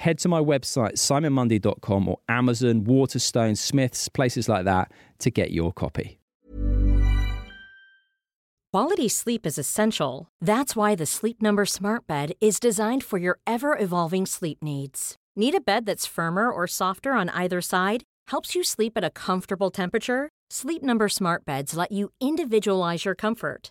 head to my website, simonmundie.com or Amazon, Waterstone, Smiths, places like that to get your copy. Quality sleep is essential. That's why the Sleep Number Smart Bed is designed for your ever evolving sleep needs. Need a bed that's firmer or softer on either side? Helps you sleep at a comfortable temperature? Sleep Number Smart Beds let you individualize your comfort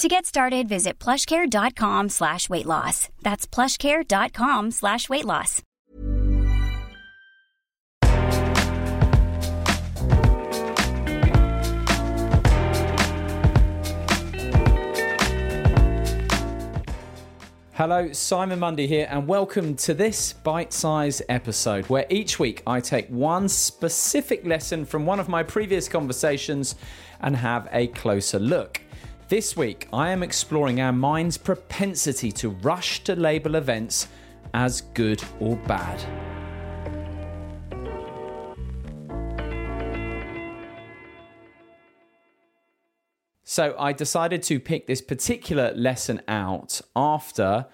To get started, visit plushcare.com slash weight loss. That's plushcare.com slash weight loss. Hello, Simon Mundie here, and welcome to this bite sized episode where each week I take one specific lesson from one of my previous conversations and have a closer look. This week, I am exploring our mind's propensity to rush to label events as good or bad. So, I decided to pick this particular lesson out after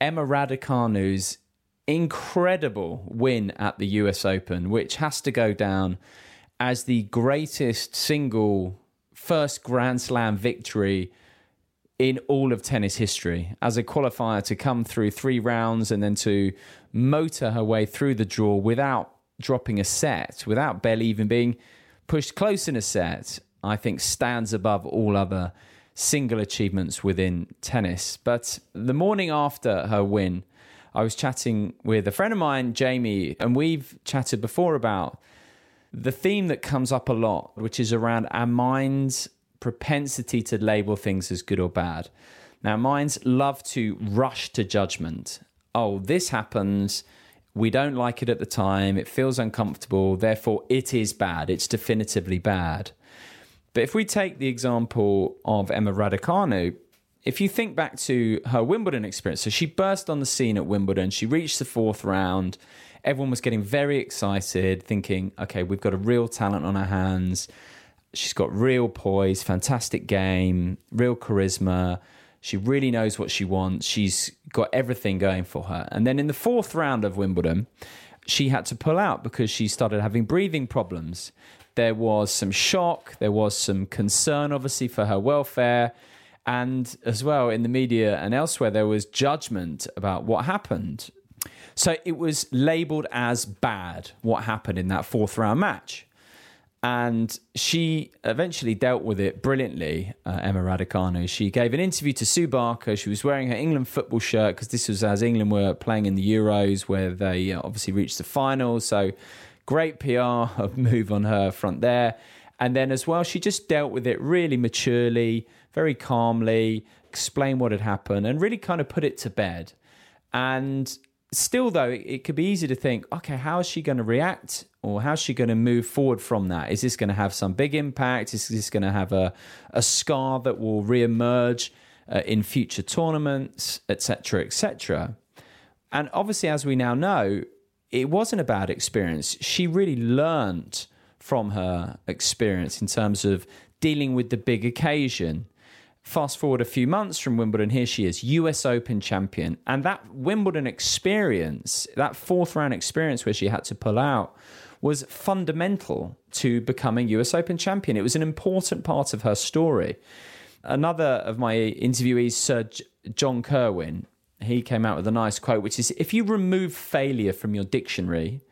Emma Raducanu's incredible win at the US Open, which has to go down as the greatest single first Grand Slam victory in all of tennis history as a qualifier to come through three rounds and then to motor her way through the draw without dropping a set, without barely even being pushed close in a set, I think stands above all other single achievements within tennis. But the morning after her win, I was chatting with a friend of mine, Jamie, and we've chatted before about the theme that comes up a lot, which is around our mind's propensity to label things as good or bad. Now, minds love to rush to judgment. Oh, this happens. We don't like it at the time. It feels uncomfortable. Therefore, it is bad. It's definitively bad. But if we take the example of Emma Raducanu, if you think back to her Wimbledon experience, so she burst on the scene at Wimbledon, she reached the fourth round. Everyone was getting very excited, thinking, okay, we've got a real talent on our hands. She's got real poise, fantastic game, real charisma. She really knows what she wants. She's got everything going for her. And then in the fourth round of Wimbledon, she had to pull out because she started having breathing problems. There was some shock, there was some concern, obviously, for her welfare. And as well in the media and elsewhere, there was judgment about what happened. So it was labeled as bad what happened in that fourth round match. And she eventually dealt with it brilliantly, uh, Emma Raducanu. She gave an interview to Sue Barker. She was wearing her England football shirt because this was as England were playing in the Euros, where they uh, obviously reached the final. So great PR move on her front there. And then as well, she just dealt with it really maturely, very calmly, explained what had happened, and really kind of put it to bed. And still, though, it could be easy to think, okay, how is she going to react or how's she going to move forward from that? Is this going to have some big impact? Is this going to have a, a scar that will reemerge uh, in future tournaments, etc., etc.? And obviously, as we now know, it wasn't a bad experience. She really learned from her experience in terms of dealing with the big occasion. Fast forward a few months from Wimbledon, here she is, US Open champion. And that Wimbledon experience, that fourth round experience where she had to pull out, was fundamental to becoming US Open champion. It was an important part of her story. Another of my interviewees, Sir John Kirwan, he came out with a nice quote, which is if you remove failure from your dictionary,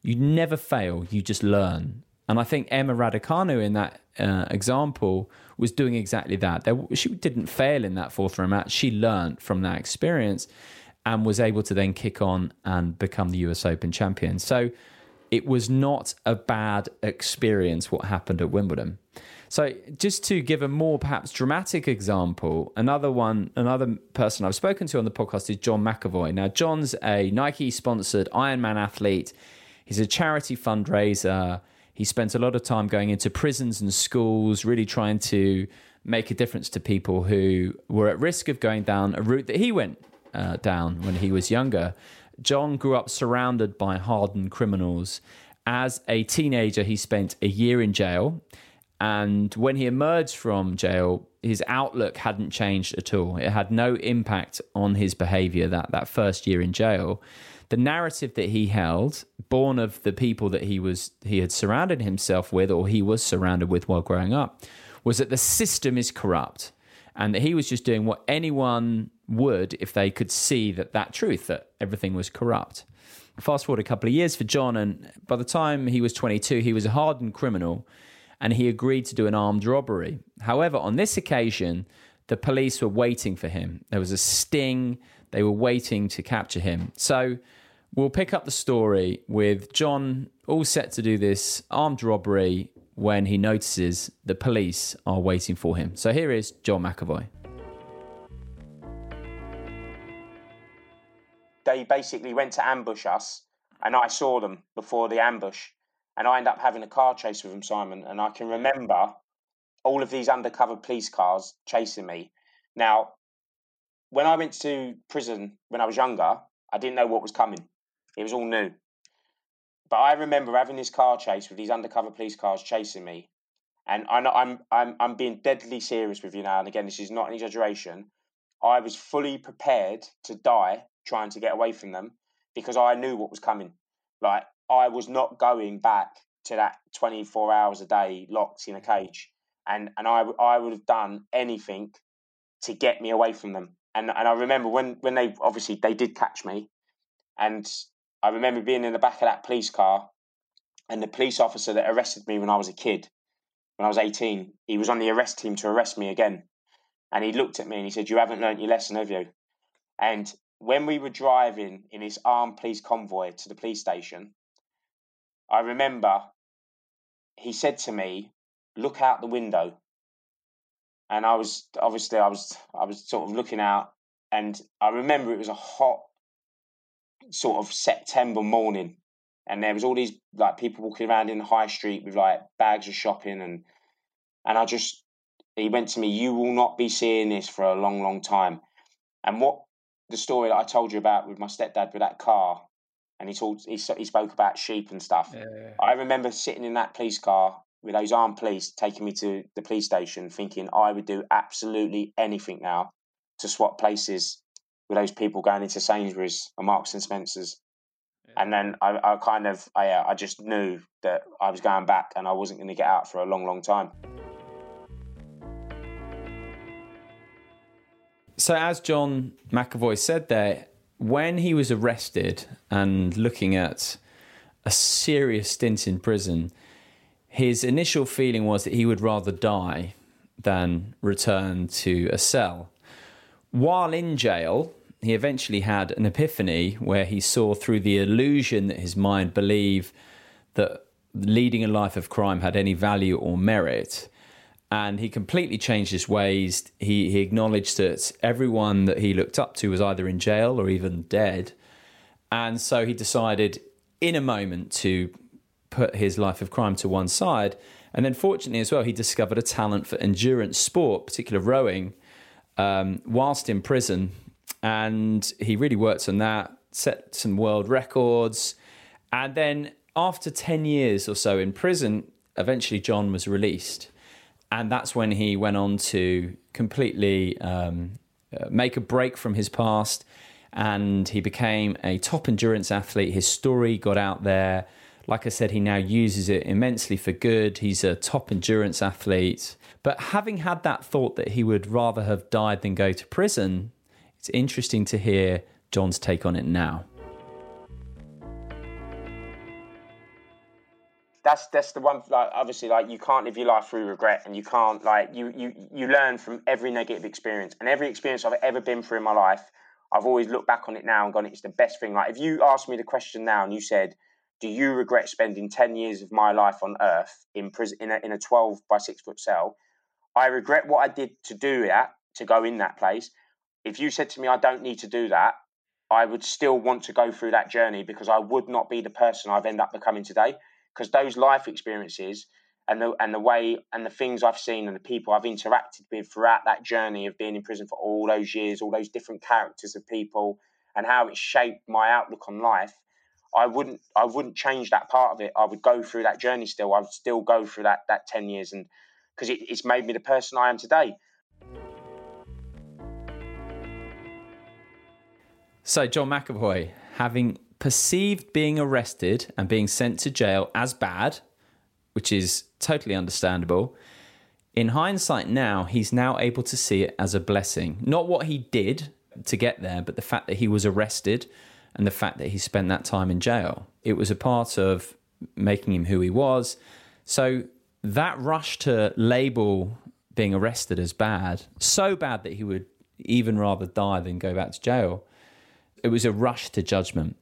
you never fail, you just learn. And I think Emma Raducanu in that uh, example was doing exactly that. There, she didn't fail in that fourth round match. She learned from that experience and was able to then kick on and become the US Open champion. So it was not a bad experience what happened at Wimbledon. So just to give a more perhaps dramatic example, another one, another person I've spoken to on the podcast is John McAvoy. Now, John's a Nike sponsored Ironman athlete. He's a charity fundraiser. He spent a lot of time going into prisons and schools, really trying to make a difference to people who were at risk of going down a route that he went uh, down when he was younger. John grew up surrounded by hardened criminals. As a teenager, he spent a year in jail. And when he emerged from jail, his outlook hadn't changed at all. It had no impact on his behavior that, that first year in jail the narrative that he held, born of the people that he was he had surrounded himself with or he was surrounded with while growing up, was that the system is corrupt and that he was just doing what anyone would if they could see that that truth that everything was corrupt. Fast forward a couple of years for John, and by the time he was 22, he was a hardened criminal and he agreed to do an armed robbery. However, on this occasion, the police were waiting for him. There was a sting, they were waiting to capture him. So we'll pick up the story with John all set to do this armed robbery when he notices the police are waiting for him. So here is John McAvoy. They basically went to ambush us, and I saw them before the ambush, and I ended up having a car chase with them, Simon. And I can remember all of these undercover police cars chasing me. Now, when I went to prison when I was younger, I didn't know what was coming. It was all new. But I remember having this car chase with these undercover police cars chasing me. And I I'm, I'm, I'm being deadly serious with you now. And again, this is not an exaggeration. I was fully prepared to die trying to get away from them because I knew what was coming. Like, I was not going back to that 24 hours a day locked in a mm-hmm. cage. And, and I, I would have done anything to get me away from them. And, and I remember when, when they obviously they did catch me and I remember being in the back of that police car, and the police officer that arrested me when I was a kid, when I was 18, he was on the arrest team to arrest me again. And he looked at me and he said, You haven't learnt your lesson, have you? And when we were driving in this armed police convoy to the police station, I remember he said to me, Look out the window. And I was obviously I was I was sort of looking out and I remember it was a hot sort of September morning, and there was all these like people walking around in the high street with like bags of shopping, and and I just he went to me, "You will not be seeing this for a long, long time." And what the story that I told you about with my stepdad with that car, and he told he, he spoke about sheep and stuff. Yeah, yeah. I remember sitting in that police car with those armed police taking me to the police station, thinking I would do absolutely anything now to swap places with those people going into Sainsbury's or Marks and Spencers. Yeah. And then I, I kind of, I, uh, I just knew that I was going back and I wasn't going to get out for a long, long time. So, as John McAvoy said there, when he was arrested and looking at a serious stint in prison, his initial feeling was that he would rather die than return to a cell. While in jail, he eventually had an epiphany where he saw through the illusion that his mind believed that leading a life of crime had any value or merit. And he completely changed his ways. He, he acknowledged that everyone that he looked up to was either in jail or even dead. And so he decided in a moment to put his life of crime to one side. And then, fortunately, as well, he discovered a talent for endurance sport, particularly rowing, um, whilst in prison, and he really worked on that, set some world records, and then after ten years or so in prison, eventually John was released, and that's when he went on to completely um, uh, make a break from his past, and he became a top endurance athlete. His story got out there. Like I said, he now uses it immensely for good. He's a top endurance athlete. But having had that thought that he would rather have died than go to prison, it's interesting to hear John's take on it now. that's that's the one like obviously like you can't live your life through regret and you can't like you you you learn from every negative experience and every experience I've ever been through in my life I've always looked back on it now and gone it's the best thing like if you asked me the question now and you said do you regret spending 10 years of my life on earth in prison in a, in a 12 by 6 foot cell I regret what I did to do that to go in that place if you said to me I don't need to do that I would still want to go through that journey because I would not be the person I've ended up becoming today because those life experiences and the and the way and the things I've seen and the people I've interacted with throughout that journey of being in prison for all those years, all those different characters of people, and how it shaped my outlook on life. I wouldn't I wouldn't change that part of it. I would go through that journey still. I would still go through that that ten years, and because it, it's made me the person I am today. So John McAvoy, having perceived being arrested and being sent to jail as bad, which is totally understandable. In hindsight, now he's now able to see it as a blessing. Not what he did to get there, but the fact that he was arrested and the fact that he spent that time in jail. It was a part of making him who he was. So that rush to label being arrested as bad, so bad that he would even rather die than go back to jail, it was a rush to judgment.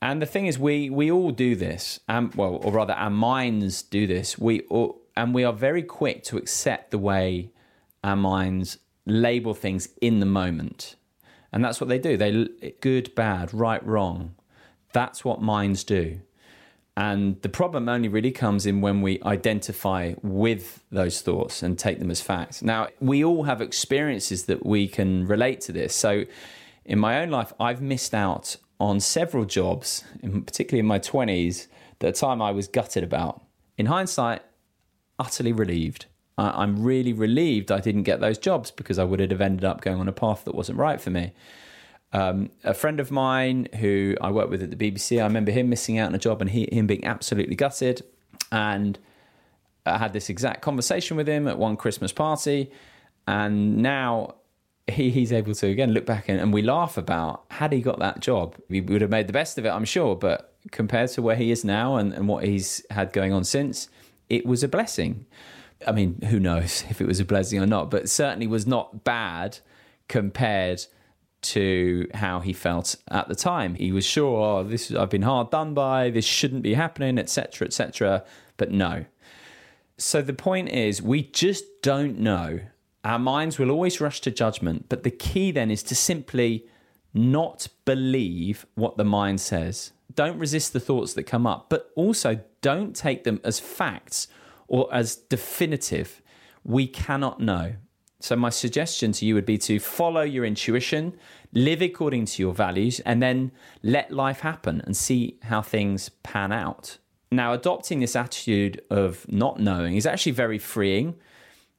And the thing is, we we all do this, um, well, or rather, our minds do this. We all, and we are very quick to accept the way our minds label things in the moment, and that's what they do. They good, bad, right, wrong. That's what minds do. And the problem only really comes in when we identify with those thoughts and take them as facts. Now, we all have experiences that we can relate to this. So, in my own life, I've missed out on several jobs, particularly in my 20s, that time I was gutted about. In hindsight, utterly relieved. I'm really relieved I didn't get those jobs because I would have ended up going on a path that wasn't right for me. Um, a friend of mine who I worked with at the BBC, I remember him missing out on a job and he, him being absolutely gutted. And I had this exact conversation with him at one Christmas party. And now he, he's able to again look back and, and we laugh about had he got that job, he would have made the best of it, I'm sure. But compared to where he is now and, and what he's had going on since, it was a blessing. I mean, who knows if it was a blessing or not, but certainly was not bad compared to how he felt at the time. He was sure, oh, this I've been hard done by, this shouldn't be happening, etc., etc. But no. So the point is, we just don't know our minds will always rush to judgment, but the key then is to simply not believe what the mind says. Don't resist the thoughts that come up, but also don't take them as facts or as definitive. We cannot know. So, my suggestion to you would be to follow your intuition, live according to your values, and then let life happen and see how things pan out. Now, adopting this attitude of not knowing is actually very freeing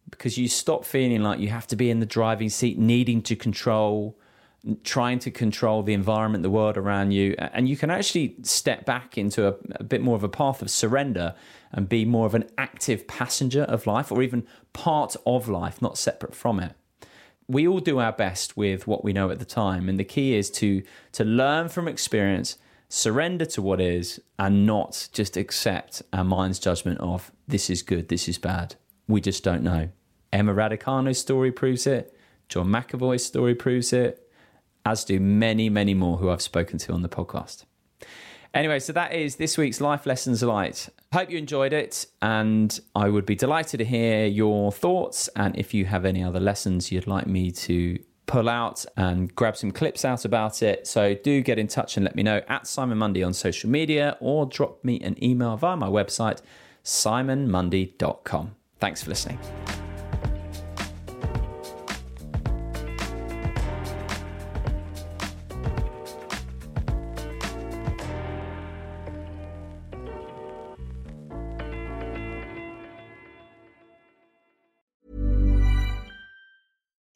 because you stop feeling like you have to be in the driving seat, needing to control, trying to control the environment, the world around you. And you can actually step back into a, a, bit more of a path of surrender and be more of an active passenger of life or even part of life, not separate from it. We all do our best with what we know at the time. And the key is to, to learn from experience, surrender to what is, and not just accept our mind's judgment of this is good, this is bad. We just don't know. Emma Raducanu's story proves it. John McAvoy's story proves it, as do many, many more who I've spoken to on the podcast. Anyway, so that is this week's Life Lessons Light. Hope you enjoyed it, and I would be delighted to hear your thoughts. And if you have any other lessons you'd like me to pull out and grab some clips out about it, so do get in touch and let me know at Simon Mundie on social media or drop me an email via my website, simonmundie.com. Thanks for listening.